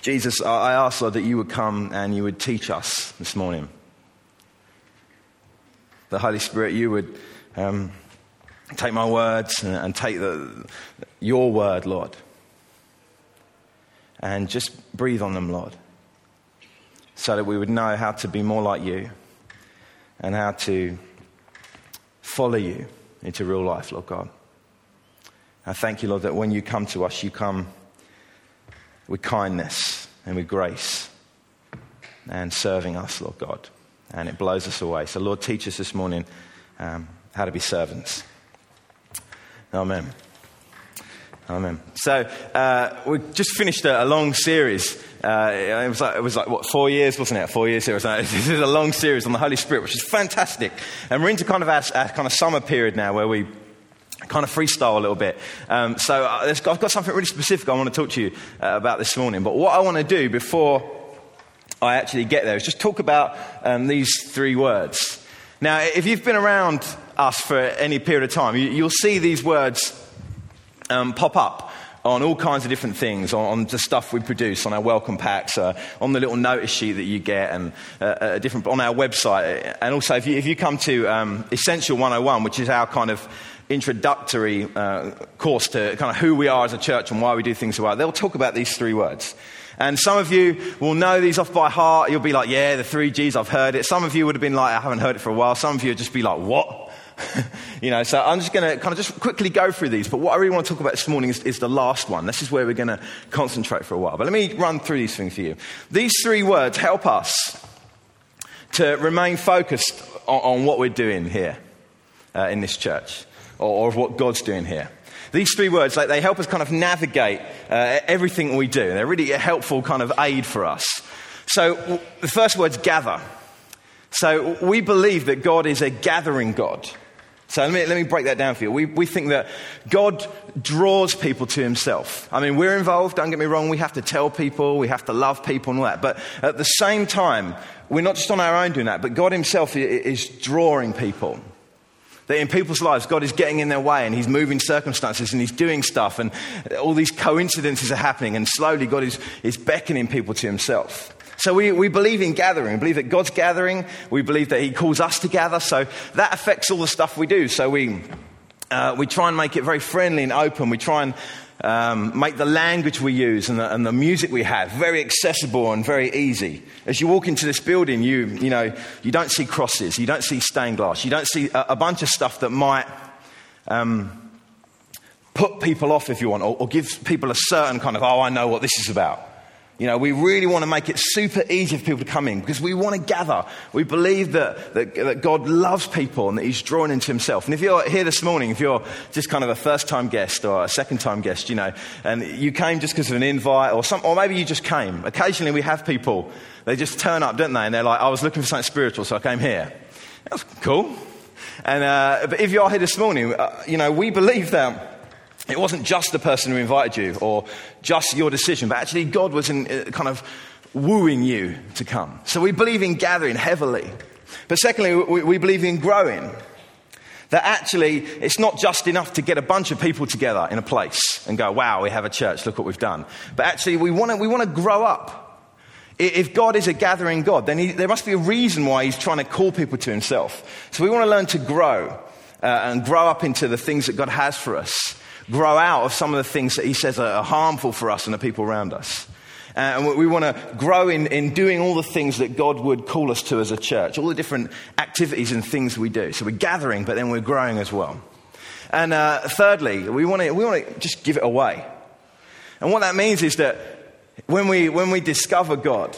Jesus, I ask, Lord, that you would come and you would teach us this morning. The Holy Spirit, you would um, take my words and, and take the, your word, Lord, and just breathe on them, Lord, so that we would know how to be more like you and how to follow you into real life, Lord God. I thank you, Lord, that when you come to us, you come with kindness and with grace and serving us, Lord God. And it blows us away. So, Lord, teach us this morning um, how to be servants. Amen. Amen. So, uh, we just finished a, a long series. Uh, it, was like, it was like, what, four years, wasn't it? Four years. It this is a long series on the Holy Spirit, which is fantastic. And we're into kind of our, our kind of summer period now where we kind of freestyle a little bit. Um, so uh, I've got something really specific I want to talk to you uh, about this morning. But what I want to do before I actually get there is just talk about um, these three words. Now, if you've been around us for any period of time, you, will see these words um, pop up on all kinds of different things, on, on, the stuff we produce, on our welcome packs, uh, on the little notice sheet that you get, and uh, uh, different, on our website. And also, if you, if you come to um, Essential 101, which is our kind of introductory uh, course to kind of who we are as a church and why we do things the way, they'll talk about these three words. And some of you will know these off by heart. You'll be like, yeah, the three G's, I've heard it. Some of you would have been like, I haven't heard it for a while. Some of you would just be like, what? you know, so I'm just going to kind of just quickly go through these. But what I really want to talk about this morning is, is the last one. This is where we're going to concentrate for a while. But let me run through these things for you. These three words help us to remain focused on, on what we're doing here uh, in this church or, or what God's doing here. These three words, like, they help us kind of navigate uh, everything we do. They're really a helpful kind of aid for us. So the first word's gather. So we believe that God is a gathering God. So let me, let me break that down for you. We, we think that God draws people to himself. I mean, we're involved, don't get me wrong, we have to tell people, we have to love people and all that. But at the same time, we're not just on our own doing that, but God himself is drawing people. That in people's lives, God is getting in their way and He's moving circumstances and He's doing stuff and all these coincidences are happening and slowly God is, is beckoning people to Himself. So we, we believe in gathering. We believe that God's gathering. We believe that He calls us to gather. So that affects all the stuff we do. So we, uh, we try and make it very friendly and open. We try and um, make the language we use and the, and the, music we have very accessible and very easy. As you walk into this building, you, you, know, you don't see crosses, you don't see stained glass, you don't see a, a bunch of stuff that might um, put people off, if you want, or, or give people a certain kind of, oh, I know what this is about. You know, we really want to make it super easy for people to come in because we want to gather. We believe that, that, that, God loves people and that He's drawn into Himself. And if you're here this morning, if you're just kind of a first time guest or a second time guest, you know, and you came just because of an invite or, some, or maybe you just came. Occasionally we have people, they just turn up, don't they? And they're like, I was looking for something spiritual, so I came here. That's cool. And, uh, but if you're here this morning, uh, you know, we believe that it wasn't just the person who invited you or just your decision, but actually God was in, uh, kind of wooing you to come. So we believe in gathering heavily. But secondly, we, we believe in growing. That actually, it's not just enough to get a bunch of people together in a place and go, wow, we have a church, look what we've done. But actually, we want to, we want to grow up. If God is a gathering God, then he, there must be a reason why He's trying to call people to Himself. So we want to learn to grow uh, and grow up into the things that God has for us grow out of some of the things that he says are harmful for us and the people around us. Uh, and we want to grow in, in doing all the things that God would call us to as a church, all the different activities and things we do. So we're gathering, but then we're growing as well. And uh, thirdly, we want, to, we want to just give it away. And what that means is that when we, when we discover God,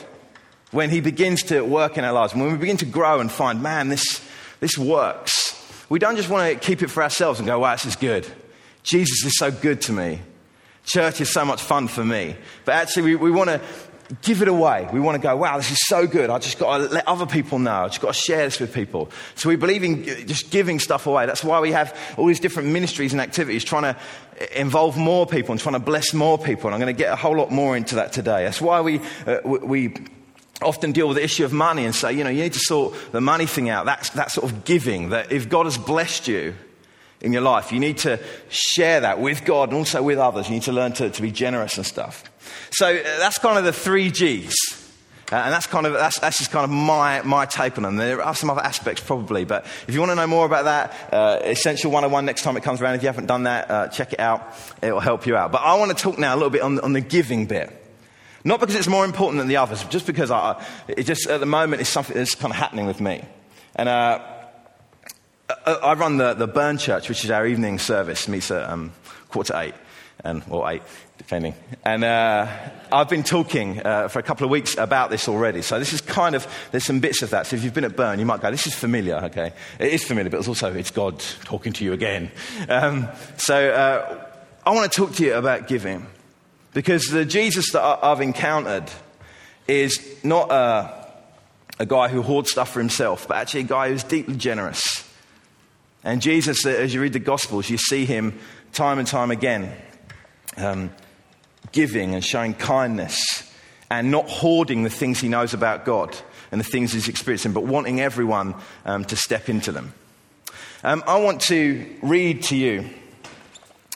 when He begins to work in our lives, when we begin to grow and find, man, this, this works, we don't just want to keep it for ourselves and go, wow, this is good. Jesus is so good to me. Church is so much fun for me. But actually, we, we want to give it away. We want to go, wow, this is so good. I just got to let other people know. I just got to share this with people. So we believe in just giving stuff away. That's why we have all these different ministries and activities trying to involve more people and trying to bless more people. And I'm going to get a whole lot more into that today. That's why we, uh, we often deal with the issue of money and say, you know, you need to sort the money thing out. That's that sort of giving. That if God has blessed you, in your life. You need to share that with God and also with others. You need to learn to, to be generous and stuff. So uh, that's kind of the three G's. Uh, and that's kind of that's, that's just kind of my, my take on them. There are some other aspects probably, but if you want to know more about that, uh, Essential 101 next time it comes around, if you haven't done that, uh, check it out. It will help you out. But I want to talk now a little bit on, on the giving bit. Not because it's more important than the others, just because I, it just at the moment is something that's kind of happening with me. And uh, I run the, the Burn Church, which is our evening service, meets at um, quarter to eight, and, or eight, depending. And uh, I've been talking uh, for a couple of weeks about this already. So this is kind of, there's some bits of that. So if you've been at Burn, you might go, this is familiar, okay? It is familiar, but it's also, it's God talking to you again. Um, so uh, I want to talk to you about giving. Because the Jesus that I've encountered is not a, a guy who hoards stuff for himself, but actually a guy who's deeply generous and Jesus, as you read the Gospels, you see him time and time again um, giving and showing kindness and not hoarding the things he knows about God and the things he's experiencing, but wanting everyone um, to step into them. Um, I want to read to you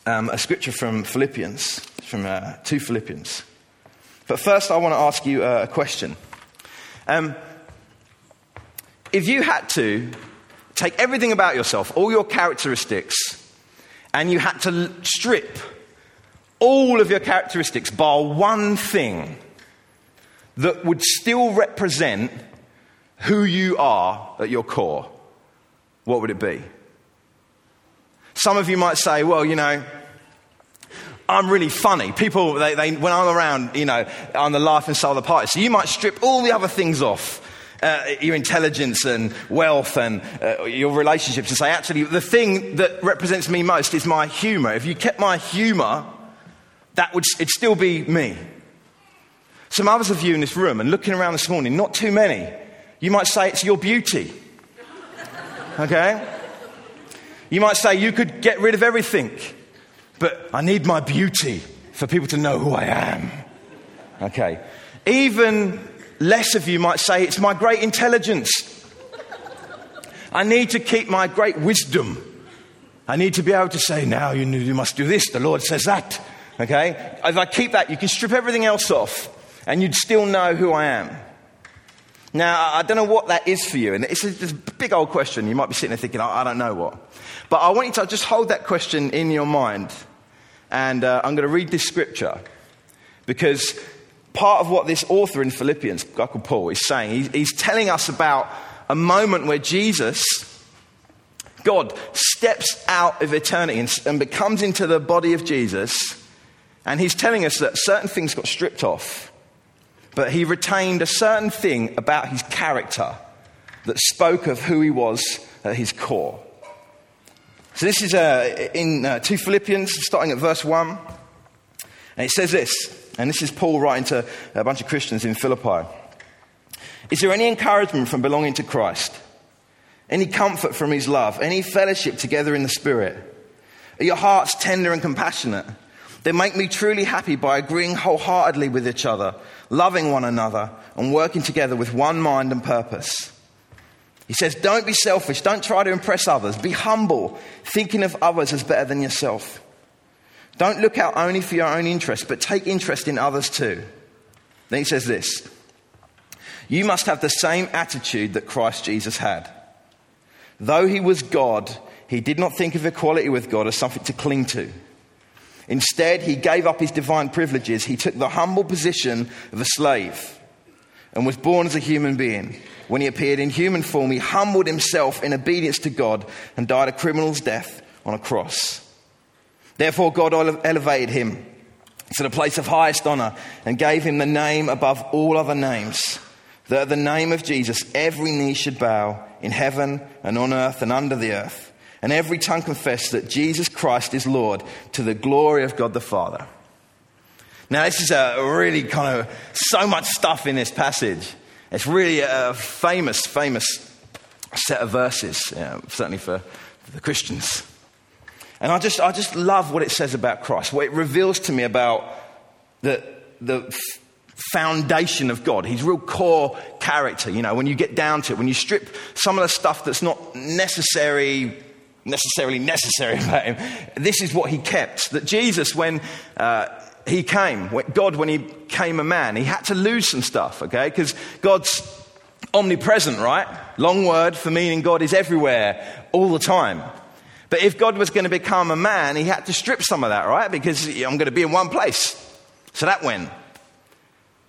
um, a scripture from Philippians, from uh, 2 Philippians. But first, I want to ask you uh, a question. Um, if you had to take everything about yourself, all your characteristics, and you had to strip all of your characteristics bar one thing that would still represent who you are at your core, what would it be? Some of you might say, well, you know, I'm really funny. People, they, they, when I'm around, you know, I'm the life and soul of the party. So you might strip all the other things off uh, your intelligence and wealth and uh, your relationships and say, actually, the thing that represents me most is my humor. If you kept my humor, that would it'd still be me. Some others of you in this room and looking around this morning, not too many, you might say it's your beauty. Okay? You might say you could get rid of everything, but I need my beauty for people to know who I am. Okay. Even Less of you might say, It's my great intelligence. I need to keep my great wisdom. I need to be able to say, Now you, must do this. The Lord says that. Okay? If I keep that, you can strip everything else off and you'd still know who I am. Now, I don't know what that is for you. And it's a, it's a big old question. You might be sitting there thinking, I, I, don't know what. But I want you to just hold that question in your mind. And uh, I'm going to read this scripture because part of what this author in Philippians, guy called Paul, is saying. He's telling us about a moment where Jesus, God, steps out of eternity and, becomes into the body of Jesus. And he's telling us that certain things got stripped off, but he retained a certain thing about his character that spoke of who he was at his core. So this is uh, in uh, 2 Philippians, starting at verse 1. And it says this and this is Paul writing to a bunch of Christians in Philippi. Is there any encouragement from belonging to Christ? Any comfort from his love? Any fellowship together in the Spirit? Are your hearts tender and compassionate? They make me truly happy by agreeing wholeheartedly with each other, loving one another, and working together with one mind and purpose. He says, Don't be selfish. Don't try to impress others. Be humble, thinking of others as better than yourself. Don't look out only for your own interest, but take interest in others too. Then he says this You must have the same attitude that Christ Jesus had. Though he was God, he did not think of equality with God as something to cling to. Instead, he gave up his divine privileges. He took the humble position of a slave and was born as a human being. When he appeared in human form, he humbled himself in obedience to God and died a criminal's death on a cross. Therefore, God elevated him to the place of highest honor and gave him the name above all other names. That at the name of Jesus, every knee should bow in heaven and on earth and under the earth, and every tongue confess that Jesus Christ is Lord to the glory of God the Father. Now, this is a really kind of so much stuff in this passage. It's really a famous, famous set of verses, certainly for the Christians. And I just, I just love what it says about Christ, what it reveals to me about the, the foundation of God, his real core character. You know, when you get down to it, when you strip some of the stuff that's not necessary necessarily necessary about him. This is what he kept. That Jesus, when uh, he came, when God, when he came a man, he had to lose some stuff, okay? Because God's omnipresent, right? Long word for meaning God is everywhere, all the time. But if God was going to become a man, he had to strip some of that, right? Because I'm going to be in one place. So that went.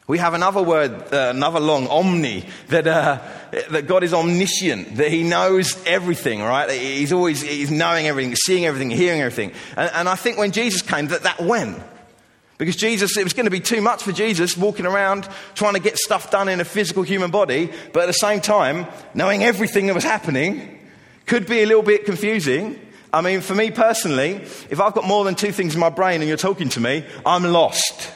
We have another word, uh, another long, omni, that, uh, that God is omniscient, that He knows everything, right? He's always he's knowing everything, seeing everything, hearing everything. And, and I think when Jesus came, that that went. Because Jesus, it was going to be too much for Jesus walking around trying to get stuff done in a physical human body, but at the same time, knowing everything that was happening could be a little bit confusing. I mean, for me personally, if I've got more than two things in my brain and you're talking to me, I'm lost.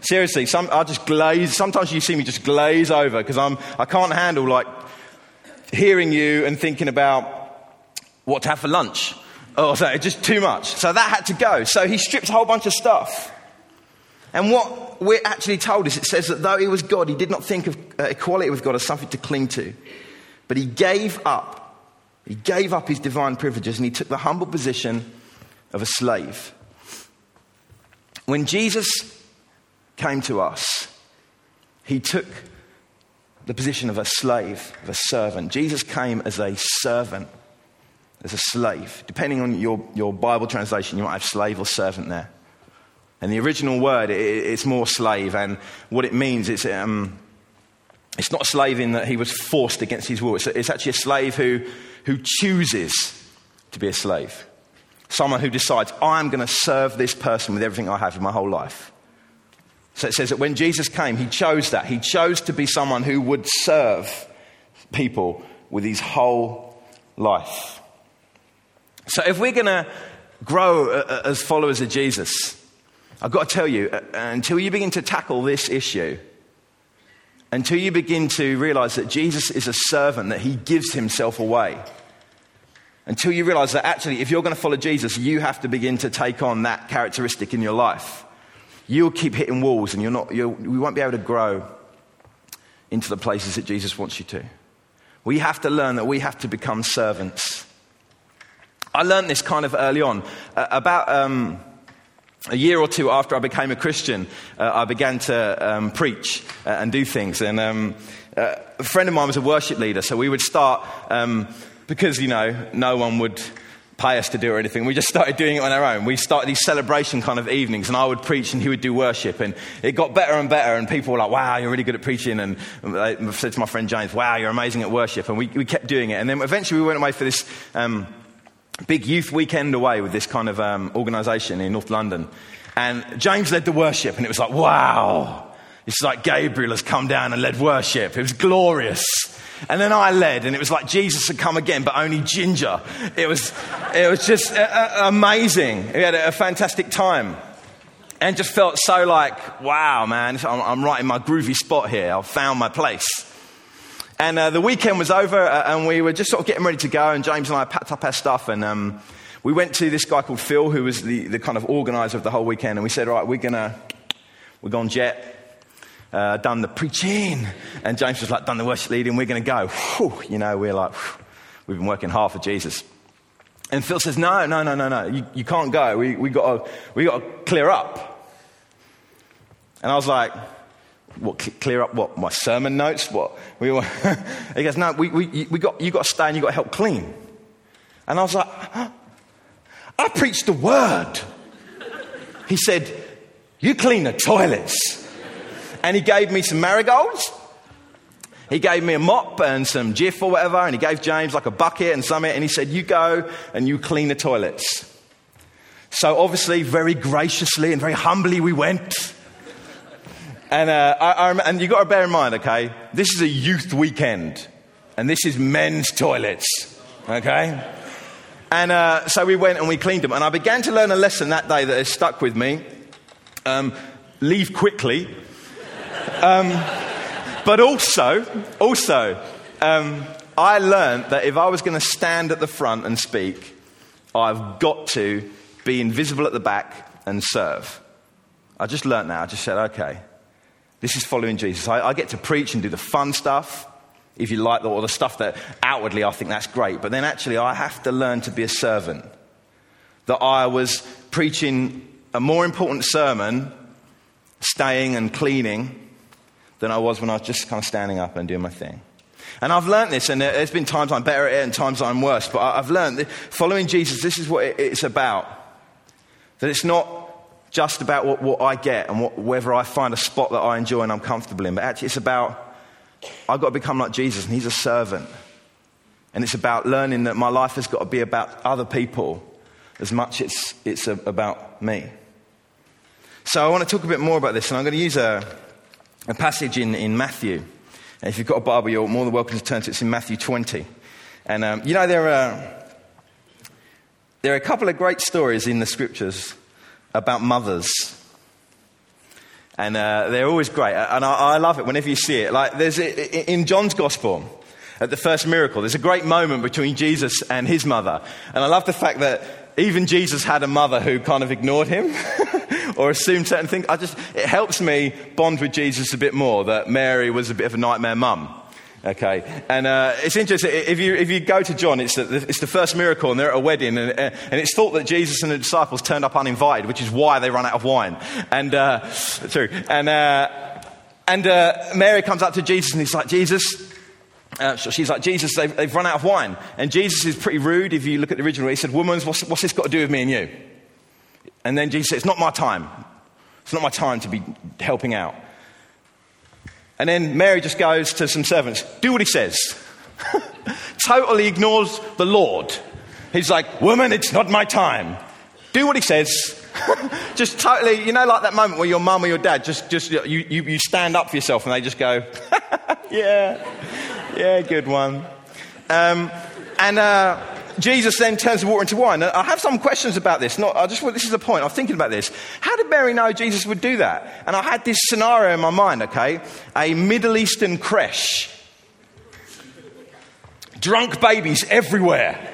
Seriously, some, I just glaze. Sometimes you see me just glaze over because I'm, I can't handle like hearing you and thinking about what to have for lunch. Oh, so it's just too much. So that had to go. So he strips a whole bunch of stuff. And what we're actually told is it says that though he was God, he did not think of uh, equality with God as something to cling to. But he gave up. He gave up his divine privileges and he took the humble position of a slave. When Jesus came to us, he took the position of a slave, of a servant. Jesus came as a servant, as a slave. Depending on your, your Bible translation, you might have slave or servant there. And the original word, it, it's more slave, and what it means is um, it's not a slave in that he was forced against his will. It's, it's actually a slave who, who chooses to be a slave. Someone who decides, I'm going to serve this person with everything I have in my whole life. So it says that when Jesus came, he chose that. He chose to be someone who would serve people with his whole life. So if we're going to grow uh, uh, as followers of Jesus, I've got to tell you, uh, until you begin to tackle this issue, until you begin to realize that Jesus is a servant, that he gives himself away, until you realize that actually, if you're going to follow Jesus, you have to begin to take on that characteristic in your life you'll keep hitting walls and you're not, you'll, we won't be able to grow into the places that Jesus wants you to. We have to learn that we have to become servants. I learned this kind of early on. Uh, about um, a year or two after I became a Christian, uh, I began to um, preach uh, and do things. And um, uh, a friend of mine was a worship leader, so we would start um, because, you know, no one would pay us to do or anything. We just started doing it on our own. We started these celebration kind of evenings, and I would preach and he would do worship. And it got better and better, and people were like, wow, you're really good at preaching. And I said to my friend James, wow, you're amazing at worship. And we, we kept doing it. And then eventually we went away for this um, big youth weekend away with this kind of um, organization in North London. And James led the worship, and it was like, wow. It's like Gabriel has come down and led worship. It was glorious. And then I led, and it was like Jesus had come again, but only ginger. It was, it was just uh, uh, amazing. We had a, a, fantastic time. And just felt so like, wow, man, I'm, I'm, right in my groovy spot here. I've found my place. And uh, the weekend was over, uh, and we were just sort of getting ready to go, and James and I packed up our stuff, and um, we went to this guy called Phil, who was the, the kind of organizer of the whole weekend, and we said, all right, we're going to, we're going jet uh, done the preaching. And James was like, done the worship leading, we're going to go. Whew, you know, we're like, we've been working hard for Jesus. And Phil says, no, no, no, no, no, you, you can't go. We, we got we to clear up. And I was like, what, clear up what? My sermon notes? What? We were, he goes, no, we, we, we got, you got to stay and you got to help clean. And I was like, huh? I preached the word. He said, you clean the toilets and he gave me some marigolds. He gave me a mop and some Jif or whatever, and he gave James like a bucket and something, and he said, You go and you clean the toilets. So obviously, very graciously and very humbly, we went. And, uh, I, I, and you've got to bear in mind, okay, this is a youth weekend, and this is men's toilets, okay? And uh, so we went and we cleaned them, and I began to learn a lesson that day that has stuck with me. Um, leave quickly um, but also, also, um, I learned that if I was going to stand at the front and speak, I've got to be invisible at the back and serve. I just learned that. I just said, okay, this is following Jesus. I, I get to preach and do the fun stuff. if you like, or the stuff that outwardly I think that's great. But then actually, I have to learn to be a servant. That I was preaching a more important sermon, staying and cleaning, than I was when I was just kind of standing up and doing my thing. And I've learned this, and there's been times I'm better at it and times I'm worse, but I've learned that following Jesus, this is what it's about. That it's not just about what, what I get and what, whether I find a spot that I enjoy and I'm comfortable in, but actually it's about I've got to become like Jesus, and He's a servant. And it's about learning that my life has got to be about other people as much as it's, it's about me. So I want to talk a bit more about this, and I'm going to use a, a passage in, in Matthew. And if you've got a Bible, you're more than welcome to turn to it. It's in Matthew 20. And um, you know, there are, there are a couple of great stories in the scriptures about mothers and uh, they're always great. And I, I, love it whenever you see it. Like there's in John's Gospel, at the first miracle, there's a great moment between Jesus and his mother. And I love the fact that even Jesus had a mother who kind of ignored him or assumed certain things. I just, it helps me bond with Jesus a bit more that Mary was a bit of a nightmare mum. Okay, and uh, it's interesting. If you, if you go to John, it's the, it's the first miracle, and they're at a wedding, and, uh, and it's thought that Jesus and the disciples turned up uninvited, which is why they run out of wine. And uh, true. And uh, and uh, Mary comes up to Jesus, and he's like, Jesus. Uh, she's like, Jesus, they've, they've run out of wine. And Jesus is pretty rude. If you look at the original, he said, Woman, what's, what's this got to do with me and you? And then Jesus said, It's not my time. It's not my time to be helping out. And then Mary just goes to some servants, do what he says. totally ignores the Lord. He's like, Woman, it's not my time. Do what he says. just totally, you know, like that moment where your mum or your dad just, just you, you, you stand up for yourself and they just go, Yeah, yeah, good one. Um, and, uh, Jesus then turns the water into wine. I have some questions about this. Not, I just, this is the point. I'm thinking about this. How did Mary know Jesus would do that? And I had this scenario in my mind, okay? A Middle Eastern creche. Drunk babies everywhere.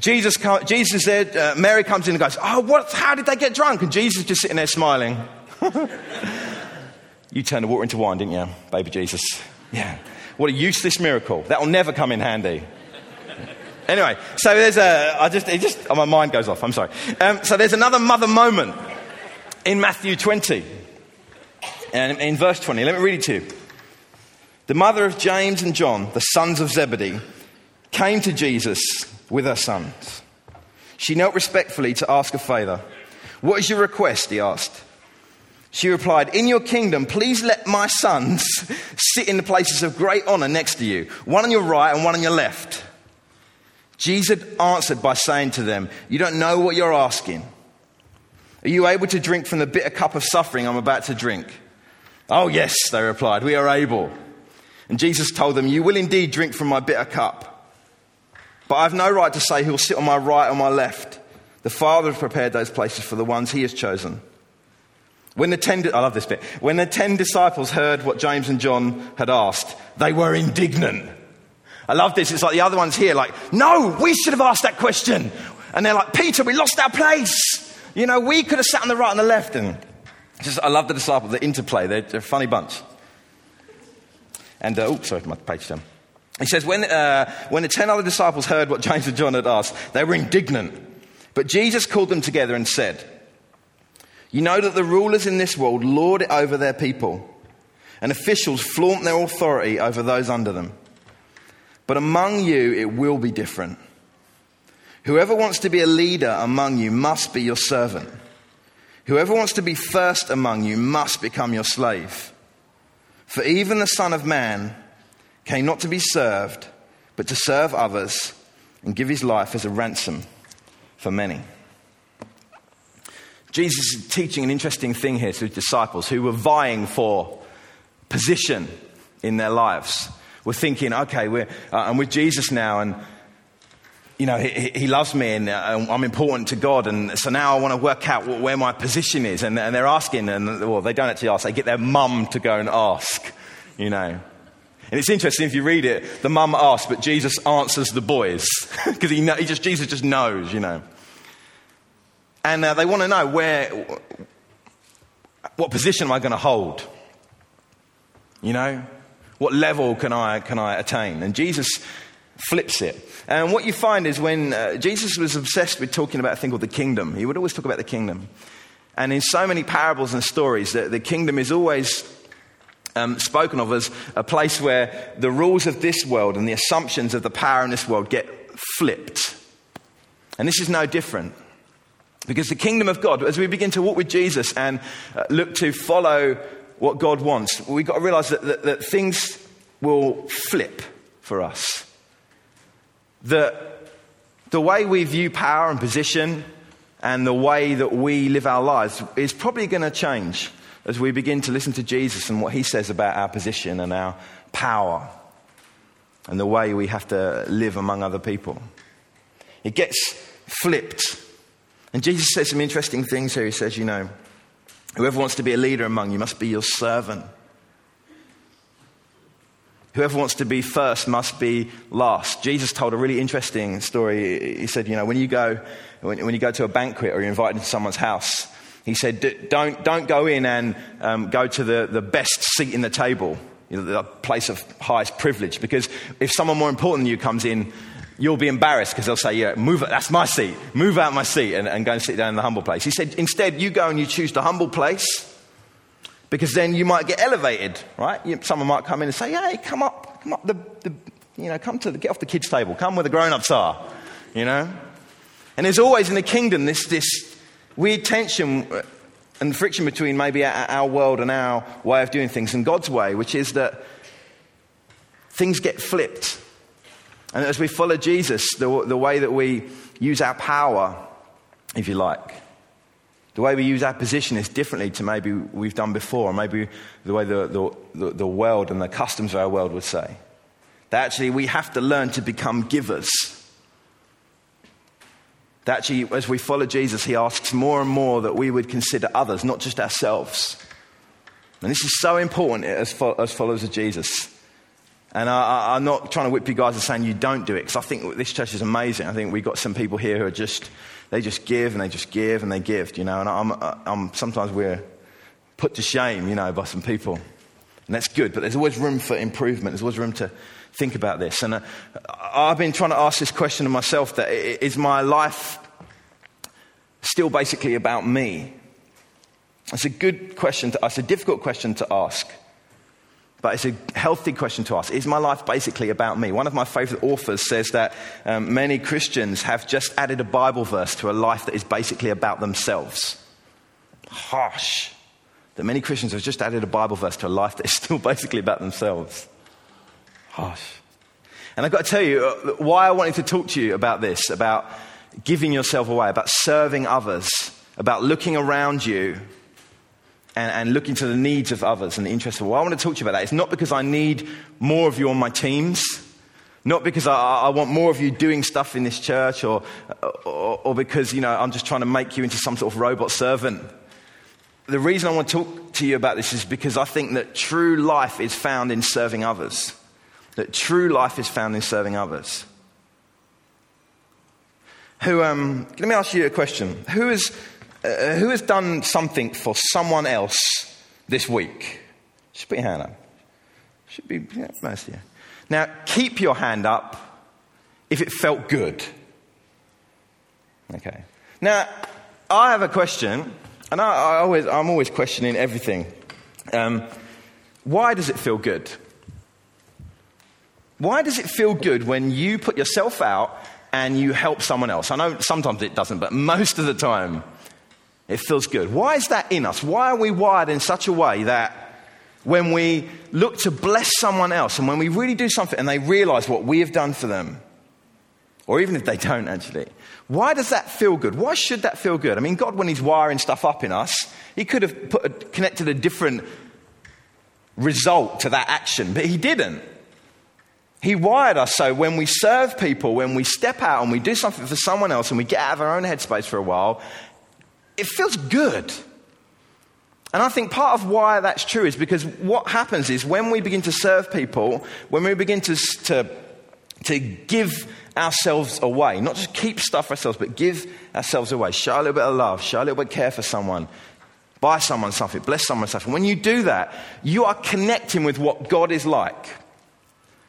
Jesus, Jesus said, uh, Mary comes in and goes, Oh, what, how did they get drunk? And Jesus just sitting there smiling. you turned the water into wine, didn't you, baby Jesus? Yeah. What a useless miracle. That'll never come in handy. Anyway, so there's a, I just, it just, oh, my mind goes off, I'm sorry. Um, so there's another mother moment in Matthew 20. And in verse 20, let me read it to you. The mother of James and John, the sons of Zebedee, came to Jesus with her sons. She knelt respectfully to ask a favor. What is your request? He asked. She replied, In your kingdom, please let my sons sit in the places of great honor next to you, one on your right and one on your left. Jesus answered by saying to them, You don't know what you're asking. Are you able to drink from the bitter cup of suffering I'm about to drink? Oh, yes, they replied, we are able. And Jesus told them, You will indeed drink from my bitter cup. But I have no right to say who will sit on my right or my left. The Father has prepared those places for the ones he has chosen. When the ten, I love this bit. When the ten disciples heard what James and John had asked, they were indignant. I love this. It's like the other ones here, like, no, we should have asked that question. And they're like, Peter, we lost our place. You know, we could have sat on the right and the left. And just, I love the disciples, the interplay. They're, they're a funny bunch. And, uh, oh, sorry, my page down. He says, when, uh, when the ten other disciples heard what James and John had asked, they were indignant. But Jesus called them together and said, You know that the rulers in this world lord it over their people, and officials flaunt their authority over those under them. But among you, it will be different. Whoever wants to be a leader among you must be your servant. Whoever wants to be first among you must become your slave. For even the Son of Man came not to be served, but to serve others and give his life as a ransom for many. Jesus is teaching an interesting thing here to his disciples who were vying for position in their lives. We're thinking, okay, we're, uh, I'm with Jesus now, and you know, he, he loves me, and uh, I'm important to God, and so now I want to work out where my position is. And, and they're asking, and well, they don't actually ask; they get their mum to go and ask. You know, and it's interesting if you read it, the mum asks, but Jesus answers the boys because he, he just Jesus just knows, you know. And uh, they want to know where, what position am I going to hold? You know, What level can I, can I attain? And Jesus flips it. And what you find is when uh, Jesus was obsessed with talking about a thing called the kingdom, he would always talk about the kingdom. And in so many parables and stories, the, the kingdom is always um, spoken of as a place where the rules of this world and the assumptions of the power in this world get flipped. And this is no different. Because the kingdom of God, as we begin to walk with Jesus and uh, look to follow what God wants, we've got to realize that, that, that things will flip for us. That the way we view power and position and the way that we live our lives is probably going to change as we begin to listen to Jesus and what he says about our position and our power and the way we have to live among other people. It gets flipped. And Jesus says some interesting things here. He says, you know, whoever wants to be a leader among you must be your servant. Whoever wants to be first must be last. Jesus told a really interesting story. He said, you know, when you go, when, when you go to a banquet or you're invited to someone's house, he said, don't, don't go in and um, go to the, the best seat in the table, you know, the place of highest privilege, because if someone more important than you comes in, you'll be embarrassed because they'll say, Yeah, move, that's my seat. Move out my seat and, and go and sit down in the humble place. He said, Instead, you go and you choose the humble place because then you might get elevated, right? Someone might come in and say, Hey, come up, come up the, the you know, come to the, get off the kids' table, come where the grown ups are, you know? And there's always in the kingdom this, this weird tension uh, and friction between maybe our world and our way of doing things and God's way, which is that things get flipped. And as we follow Jesus, the, the way that we use our power, if you like, the way we use our position is differently to maybe we've done before, or maybe the way the, the, the world and the customs of our world would say. That actually we have to learn to become givers. That actually, as we follow Jesus, he asks more and more that we would consider others, not just ourselves. And this is so important as, as followers of Jesus. And I, am not trying to whip you guys and saying you don't do it, because I think this church is amazing. I think we've got some people here who are just, they just give and they just give and they give, you know. And I'm, I'm, sometimes we're put to shame, you know, by some people. And that's good, but there's always room for improvement. There's always room to think about this. And uh, I've been trying to ask this question to myself that is my life still basically about me? It's a good question. To, it's a difficult question to ask. But it's a healthy question to ask. Is my life basically about me? One of my favorite authors says that um, many Christians have just added a Bible verse to a life that is basically about themselves. Harsh. That many Christians have just added a Bible verse to a life that is still basically about themselves. Harsh. And I've got to tell you uh, why I wanted to talk to you about this, about giving yourself away, about serving others, about looking around you and, and looking to the needs of others and the interests of well, I want to talk to you about that. It's not because I need more of you on my teams, not because I, I want more of you doing stuff in this church or, or, or because, you know, I'm just trying to make you into some sort of robot servant. The reason I want to talk to you about this is because I think that true life is found in serving others. That true life is found in serving others. Who, um, let me ask you a question. Who has uh, who has done something for someone else this week? Just put your hand up. Should be yeah, most of you. Now, keep your hand up if it felt good. Okay. Now, I have a question, and I, I always, I'm always questioning everything. Um, why does it feel good? Why does it feel good when you put yourself out and you help someone else? I know sometimes it doesn't, but most of the time it feels good. Why is that in us? Why are we wired in such a way that when we look to bless someone else and when we really do something and they realize what we have done for them, or even if they don't actually, why does that feel good? Why should that feel good? I mean, God, when He's wiring stuff up in us, He could have put a, connected a different result to that action, but He didn't. He wired us so when we serve people, when we step out and we do something for someone else and we get out of our own headspace for a while, it feels good. And I think part of why that's true is because what happens is when we begin to serve people, when we begin to, to, to give ourselves away, not just keep stuff for ourselves, but give ourselves away, show a little bit of love, show a little bit of care for someone, buy someone something, bless someone something. When you do that, you are connecting with what God is like.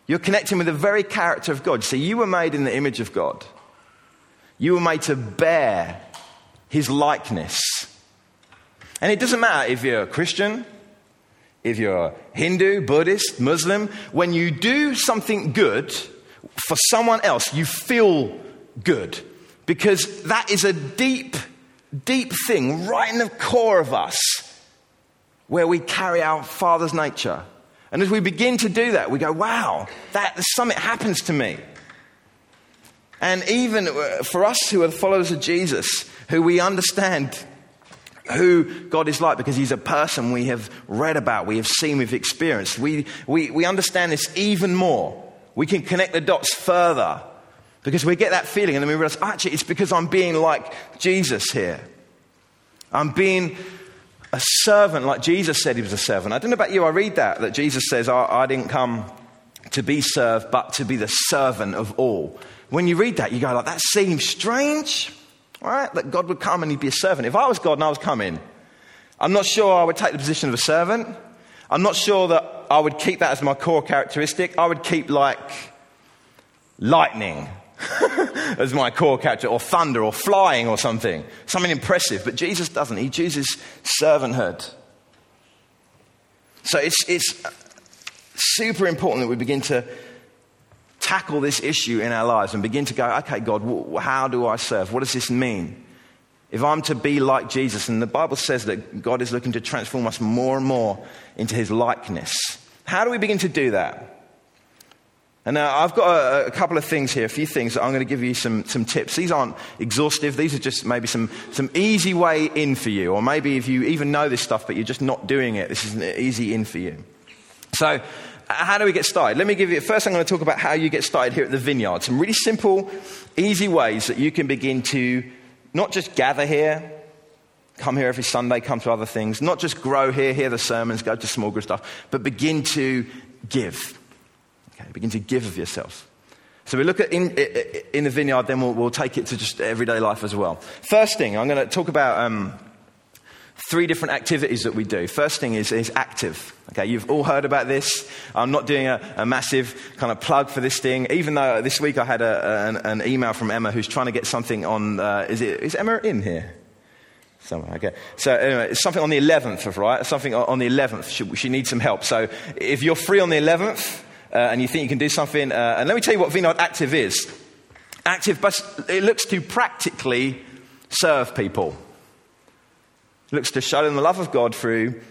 You're connecting with the very character of God. See, you were made in the image of God. You were made to bear his likeness. And it doesn't matter if you're a Christian, if you're a Hindu, Buddhist, Muslim, when you do something good for someone else, you feel good. Because that is a deep, deep thing right in the core of us where we carry our Father's nature. And as we begin to do that, we go, wow, that, something happens to me. And even uh, for us who are followers of Jesus, who we understand who God is like because He's a person we have read about, we have seen, we've experienced. We, we, we understand this even more. We can connect the dots further because we get that feeling and then we realize, actually, it's because I'm being like Jesus here. I'm being a servant like Jesus said he was a servant. I don't know about you, I read that, that Jesus says, I, I didn't come to be served, but to be the servant of all. When you read that, you go like, that seems strange. Right? That God would come and he'd be a servant. If I was God and I was coming, I'm not sure I would take the position of a servant. I'm not sure that I would keep that as my core characteristic. I would keep like lightning as my core character, or thunder, or flying, or something. Something impressive. But Jesus doesn't. He chooses servanthood. So it's, it's super important that we begin to tackle this issue in our lives and begin to go, okay, God, how do I serve? What does this mean? If I'm to be like Jesus, and the Bible says that God is looking to transform us more and more into his likeness, how do we begin to do that? And now I've got a, a, couple of things here, a few things that I'm going to give you some, some tips. These aren't exhaustive, these are just maybe some, some easy way in for you. Or maybe if you even know this stuff but you're just not doing it, this is an easy in for you. So, how do we get started? Let me give you, first I'm going to talk about how you get started here at the vineyard. Some really simple, easy ways that you can begin to not just gather here, come here every Sunday, come to other things, not just grow here, hear the sermons, go to small group stuff, but begin to give. Okay, begin to give of yourself. So we look at in, in the vineyard, then we'll, we'll, take it to just everyday life as well. First thing, I'm going to talk about um, three different activities that we do. First thing is, is active. Okay, you've all heard about this. I'm not doing a, a massive kind of plug for this thing, even though this week I had a, an, an, email from Emma who's trying to get something on. Uh, is, it, is Emma in here? Somewhere, okay. So anyway, it's something on the 11th of right. Something on the 11th. She, she needs some help. So if you're free on the 11th uh, and you think you can do something, uh, and let me tell you what Vineyard Active is. Active, but it looks to practically serve people looks to show them the love of God through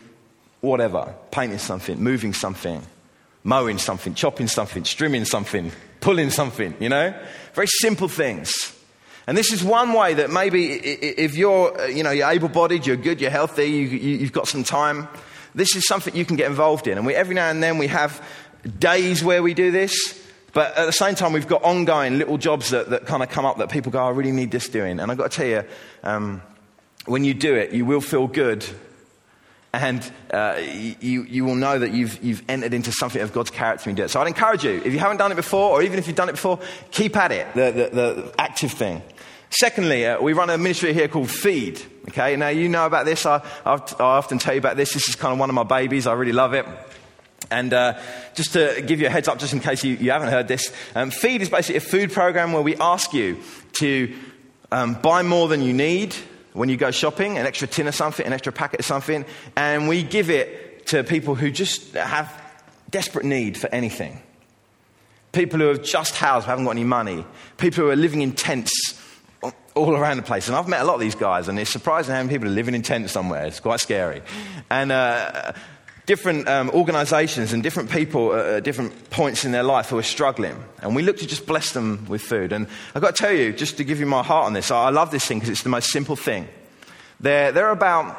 whatever painting something, moving something, mowing something, chopping something, trimming something, pulling something, you know? Very simple things. And this is one way that maybe if you're, uh, you know, you're able bodied, you're good, you're healthy, you, have got some time, this is something you can get involved in. And we, every now and then we have days where we do this. But at the same time, we've got ongoing little jobs that, that kind of come up that people go, I really need this doing. And I've got to tell you, um, when you do it, you will feel good. And uh, you, you will know that you've, you've entered into something of God's character when you do it. So I'd encourage you, if you haven't done it before, or even if you've done it before, keep at it, the, the, the active thing. Secondly, uh, we run a ministry here called Feed. Okay, now you know about this. I, I, I often tell you about this. This is kind of one of my babies. I really love it. And uh, just to give you a heads up, just in case you, you haven't heard this, um, Feed is basically a food program where we ask you to um, buy more than you need when you go shopping, an extra tin of something, an extra packet of something, and we give it to people who just have desperate need for anything. People who have just housed, haven't got any money. People who are living in tents all around the place. And I've met a lot of these guys, and it's surprising how many people are living in tents somewhere. It's quite scary. And uh, different um, organizations and different people at different points in their life who are struggling. And we look to just bless them with food. And I've got to tell you, just to give you my heart on this, I love this thing because it's the most simple thing. There, there are about,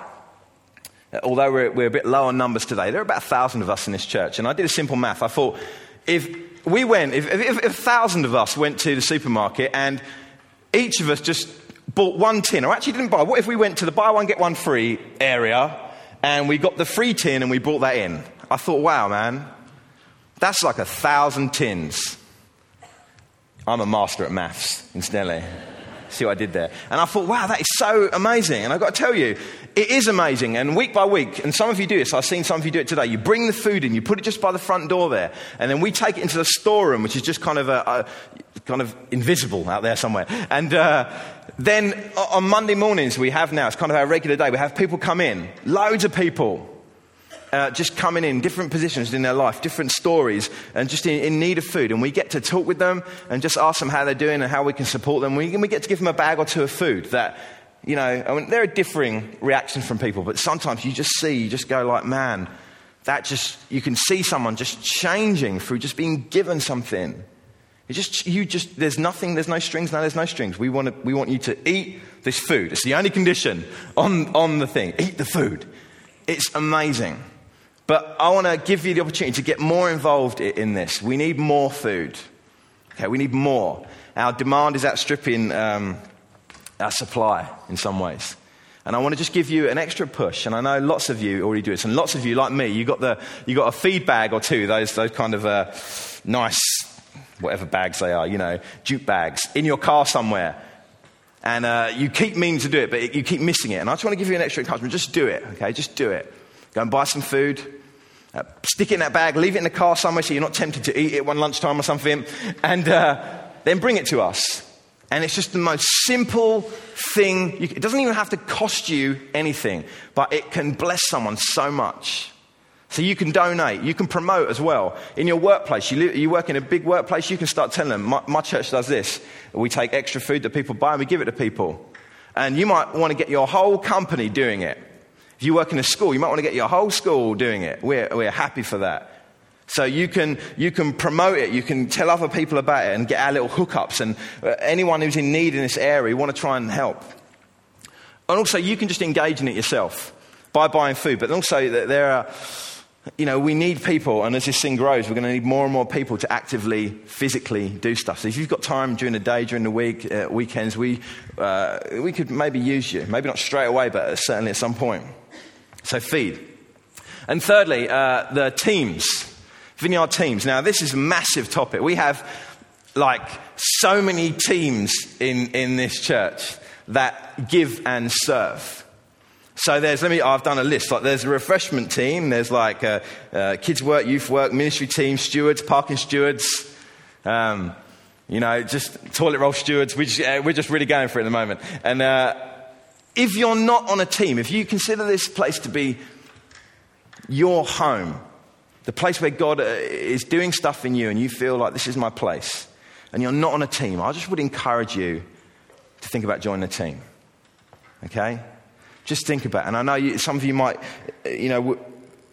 although we're, we're a bit low on numbers today, there are about a thousand of us in this church. And I did a simple math. I thought, if we went, if, if, if a thousand of us went to the supermarket and each of us just bought one tin, or actually didn't buy, what if we went to the buy one, get one free area and we got the free tin and we brought that in. I thought, wow, man, that's like a thousand tins. I'm a master at maths, incidentally. See what I did there? And I thought, wow, that is so amazing. And I've got to tell you, it is amazing. And week by week, and some of you do this, I've seen some of you do it today. You bring the food in, you put it just by the front door there, and then we take it into the storeroom, which is just kind of a, a kind of invisible out there somewhere. And uh, then on Monday mornings, we have now, it's kind of our regular day, we have people come in, loads of people uh, just coming in, different positions in their life, different stories, and just in, in, need of food. And we get to talk with them and just ask them how they're doing and how we can support them. We, we get to give them a bag or two of food that, you know, I mean, there are differing reactions from people, but sometimes you just see, you just go like, man, that just, you can see someone just changing through just being given something. Just, you just, there's nothing, there's no strings, no, there's no strings. We want, to, we want you to eat this food. It's the only condition on, on the thing. Eat the food. It's amazing. But I want to give you the opportunity to get more involved in this. We need more food. Okay, we need more. Our demand is outstripping um, our supply in some ways. And I want to just give you an extra push. And I know lots of you already do this. And lots of you, like me, you got, the, you got a feed bag or two, those, those kind of uh, nice, whatever bags they are, you know, jute bags, in your car somewhere. And uh, you keep meaning to do it, but you keep missing it. And I just want to give you an extra encouragement. Just do it, okay? Just do it. Go and buy some food. Uh, stick it in that bag, leave it in the car somewhere so you're not tempted to eat it one lunchtime or something, and uh, then bring it to us. And it's just the most simple thing. You, it doesn't even have to cost you anything, but it can bless someone so much. So you can donate, you can promote as well. In your workplace, you, live, you work in a big workplace, you can start telling them, my, my church does this. We take extra food that people buy and we give it to people. And you might want to get your whole company doing it. If you work in a school, you might want to get your whole school doing it. We're, we're happy for that. So you can, you can promote it, you can tell other people about it and get our little hookups. And uh, anyone who's in need in this area, you want to try and help. And also, you can just engage in it yourself by buying food. But also, there are, you know, we need people, and as this thing grows, we're going to need more and more people to actively, physically do stuff. So if you've got time during the day, during the week, uh, weekends, we, uh, we could maybe use you. Maybe not straight away, but certainly at some point. So feed. And thirdly, uh, the teams, vineyard teams. Now, this is a massive topic. We have like so many teams in, in this church that give and serve. So there's, let me, I've done a list. Like there's a refreshment team, there's like uh, uh, kids work, youth work, ministry team, stewards, parking stewards, um, you know, just toilet roll stewards. We just, we're just really going for it at the moment. And uh, if you're not on a team, if you consider this place to be your home, the place where God uh, is doing stuff in you and you feel like this is my place, and you're not on a team, I just would encourage you to think about joining a team. Okay? Just think about it. And I know you, some of you might, you know,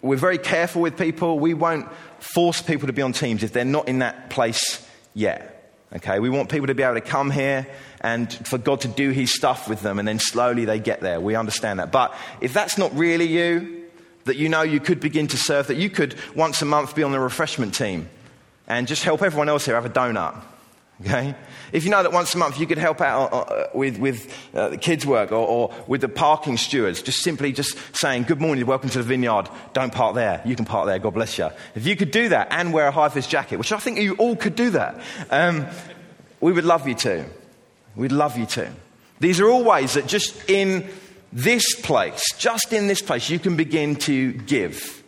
we're very careful with people. We won't force people to be on teams if they're not in that place yet. Okay? We want people to be able to come here and for God to do his stuff with them, and then slowly they get there. We understand that. But if that's not really you, that you know you could begin to serve, that you could once a month be on the refreshment team and just help everyone else here have a donut. Okay? If you know that once a month you could help out uh, uh with, with uh, the kids' work or, or, with the parking stewards, just simply just saying, Good morning, welcome to the vineyard, don't park there, you can park there, God bless you. If you could do that and wear a high vis jacket, which I think you all could do that, um, we would love you to. We'd love you to. These are all ways that just in this place, just in this place, you can begin to give.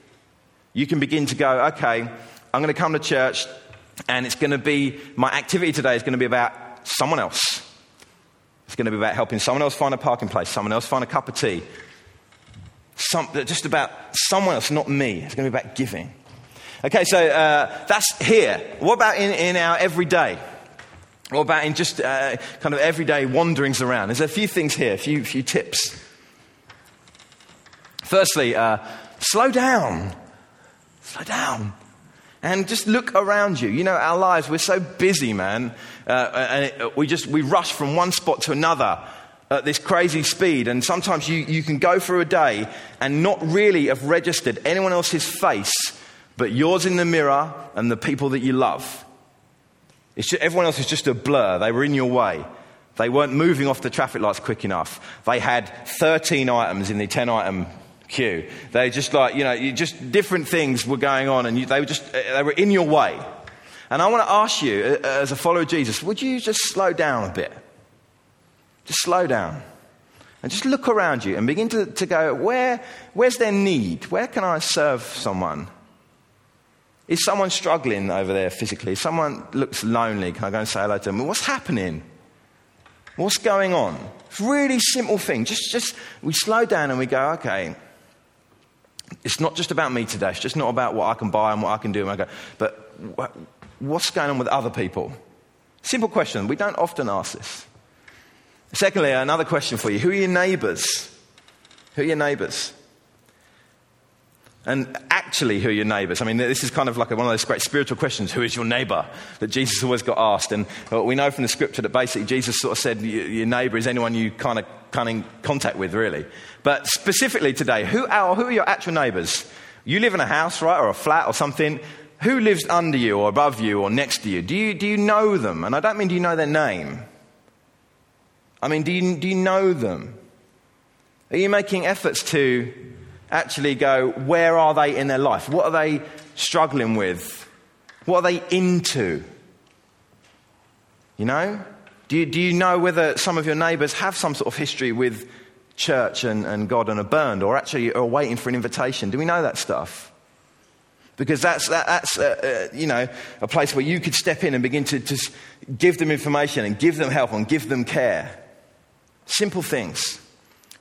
You can begin to go, okay, I'm going to come to church and it's going to be, my activity today is going to be about someone else. It's going to be about helping someone else find a parking place, someone else find a cup of tea. Some, just about someone else, not me. It's going to be about giving. Okay, so uh, that's here. What about in, in our everyday? What about in just uh, kind of everyday wanderings around? There's a few things here, a few, few tips. Firstly, uh, slow down. Slow down. And just look around you. You know, our lives, we're so busy, man. Uh, and it, we just, we rush from one spot to another at this crazy speed. And sometimes you, you can go through a day and not really have registered anyone else's face, but yours in the mirror and the people that you love. Just, everyone else is just a blur. They were in your way. They weren't moving off the traffic lights quick enough. They had 13 items in the 10 item queue. They just like, you know, just different things were going on and you, they were just, uh, they were in your way. And I want to ask you, uh, as a follower of Jesus, would you just slow down a bit? Just slow down. And just look around you and begin to, to go, where, where's their need? Where can I serve someone? Is someone struggling over there physically? Someone looks lonely. Can I go and say hello to them? What's happening? What's going on? It's a really simple thing. Just, just, we slow down and we go, okay, it's not just about me today. It's just not about what I can buy and what I can do. I go, but what's going on with other people? Simple question. We don't often ask this. Secondly, another question for you Who are your neighbours? Who are your neighbours? And actually, who are your neighbours? I mean, this is kind of like one of those great spiritual questions who is your neighbour that Jesus always got asked. And we know from the scripture that basically Jesus sort of said your neighbour is anyone you kind of come in contact with, really. But specifically today, who are, who are your actual neighbours? You live in a house, right, or a flat or something. Who lives under you or above you or next to you? Do you, do you know them? And I don't mean do you know their name. I mean, do you, do you know them? Are you making efforts to actually go, where are they in their life? What are they struggling with? What are they into? You know? Do you, do you know whether some of your neighbours have some sort of history with church and, and God and are burned or actually are waiting for an invitation? Do we know that stuff? Because that's, that, that's uh, uh, you know, a place where you could step in and begin to just give them information and give them help and give them care. Simple things.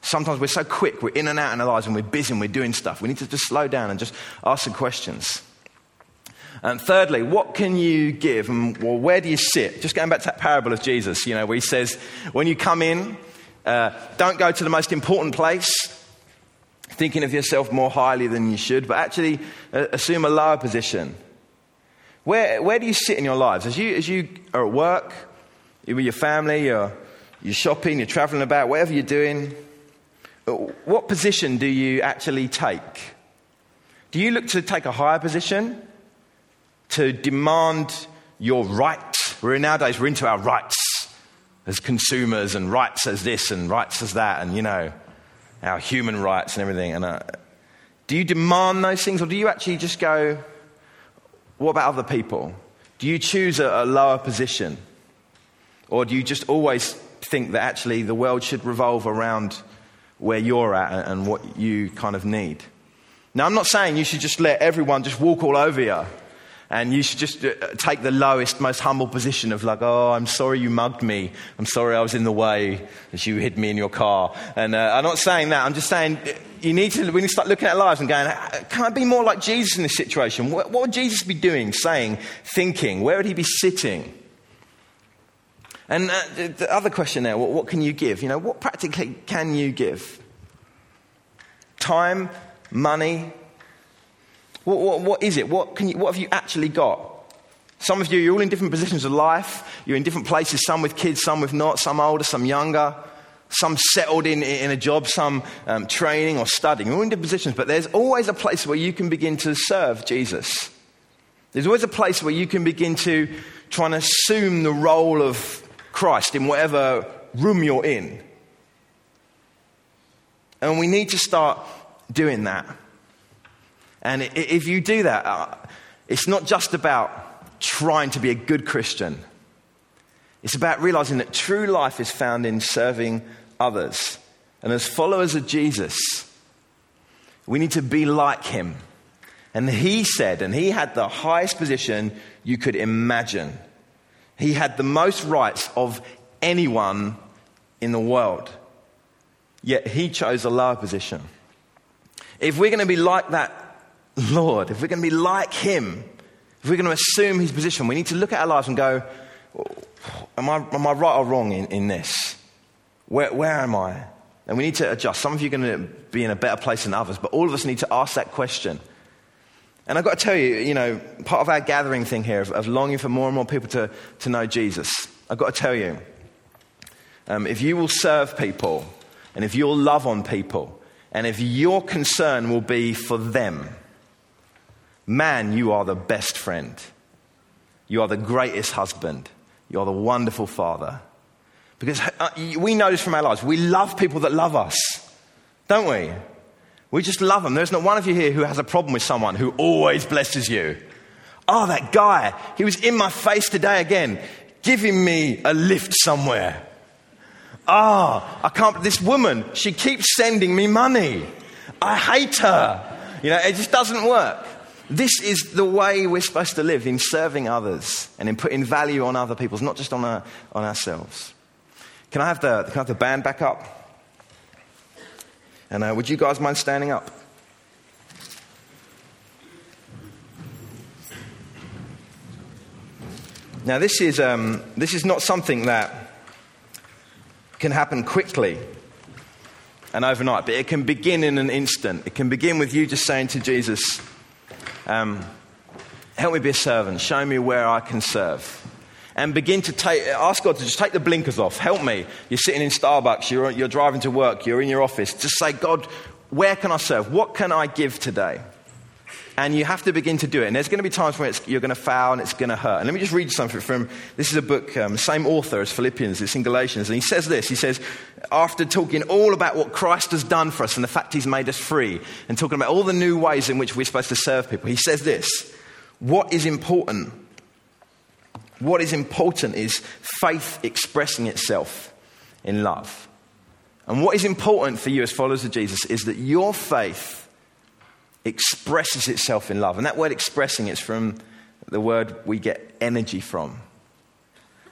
Sometimes we're so quick, we're in and out in our lives and we're busy and we're doing stuff. We need to just slow down and just ask some questions. And thirdly, what can you give? And well, where do you sit? Just going back to that parable of Jesus, you know, where he says, when you come in, uh, don't go to the most important place, thinking of yourself more highly than you should, but actually uh, assume a lower position. Where, where do you sit in your lives? As you, as you are at work, you with your family, you're, you're shopping, you're traveling about, whatever you're doing, what position do you actually take? Do you look to take a higher position? To demand your rights? We're in nowadays, we're into our rights as consumers and rights as this and rights as that and, you know, our human rights and everything. And uh, do you demand those things or do you actually just go, what about other people? Do you choose a, a lower position? Or do you just always think that actually the world should revolve around where you're at and what you kind of need. Now, I'm not saying you should just let everyone just walk all over you and you should just uh, take the lowest, most humble position of like, oh, I'm sorry you mugged me. I'm sorry I was in the way as you hid me in your car. And uh, I'm not saying that. I'm just saying uh, you need to, we need to start looking at lives and going, can I be more like Jesus in this situation? What, what would Jesus be doing, saying, thinking? Where would he be sitting? And uh, the other question there, what, what can you give? You know, what practically can you give? Time, money. What, what, what is it? What, can you, what have you actually got? Some of you, you're all in different positions of life. You're in different places, some with kids, some with not, some older, some younger, some settled in, in a job, some um, training or studying. We're all in different positions, but there's always a place where you can begin to serve Jesus. There's always a place where you can begin to try and assume the role of Christ in whatever room you're in. And we need to start doing that. And if you do that, uh, it's not just about trying to be a good Christian. It's about realizing that true life is found in serving others. And as followers of Jesus, we need to be like him. And he said, and he had the highest position you could imagine. He had the most rights of anyone in the world. Yet he chose a lower position. If we're going to be like that Lord, if we're going to be like him, if we're going to assume his position, we need to look at our lives and go, Am I, am I right or wrong in, in this? Where, where am I? And we need to adjust. Some of you are going to be in a better place than others, but all of us need to ask that question. And I've got to tell you, you know, part of our gathering thing here of, of longing for more and more people to, to know Jesus, I've got to tell you, um, if you will serve people and if you'll love on people and if your concern will be for them, man, you are the best friend. You are the greatest husband. You are the wonderful father. Because uh, we know this from our lives. We love people that love us, don't we? We just love them. There's not one of you here who has a problem with someone who always blesses you. Oh, that guy, he was in my face today again, giving me a lift somewhere. Ah, oh, I can't, this woman, she keeps sending me money. I hate her. You know, it just doesn't work. This is the way we're supposed to live in serving others and in putting value on other people's, not just on, our, on ourselves. Can I, have the, can I have the band back up? And uh, would you guys mind standing up? Now, this is, um, this is not something that can happen quickly and overnight, but it can begin in an instant. It can begin with you just saying to Jesus, um, Help me be a servant, show me where I can serve. And begin to take, ask God to just take the blinkers off. Help me. You're sitting in Starbucks, you're, you're driving to work, you're in your office. Just say, God, where can I serve? What can I give today? And you have to begin to do it. And there's going to be times when you're going to fail and it's going to hurt. And let me just read something from this is a book, um, same author as Philippians, it's in Galatians. And he says this He says, after talking all about what Christ has done for us and the fact he's made us free, and talking about all the new ways in which we're supposed to serve people, he says this What is important? What is important is faith expressing itself in love. And what is important for you as followers of Jesus is that your faith expresses itself in love. And that word expressing is from the word we get energy from.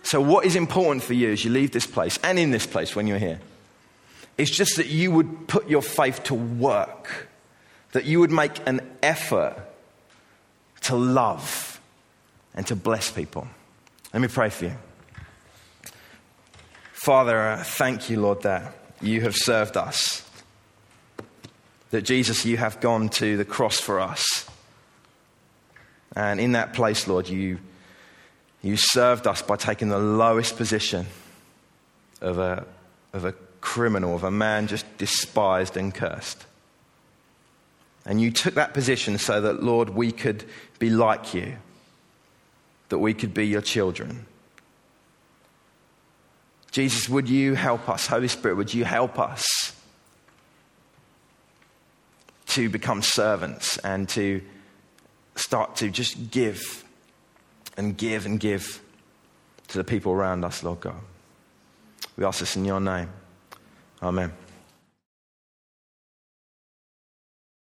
So, what is important for you as you leave this place and in this place when you're here? It's just that you would put your faith to work, that you would make an effort to love and to bless people. Let me pray for you. Father, thank you, Lord, that you have served us that Jesus, you have gone to the cross for us. And in that place, Lord, you, you served us by taking the lowest position of a, of a criminal, of a man just despised and cursed. And you took that position so that, Lord, we could be like you, that we could be your children. Jesus, would you help us? Holy Spirit, would you help us? to become servants and to start to just give and give and give to the people around us, Lord God. We ask this in your name. Amen.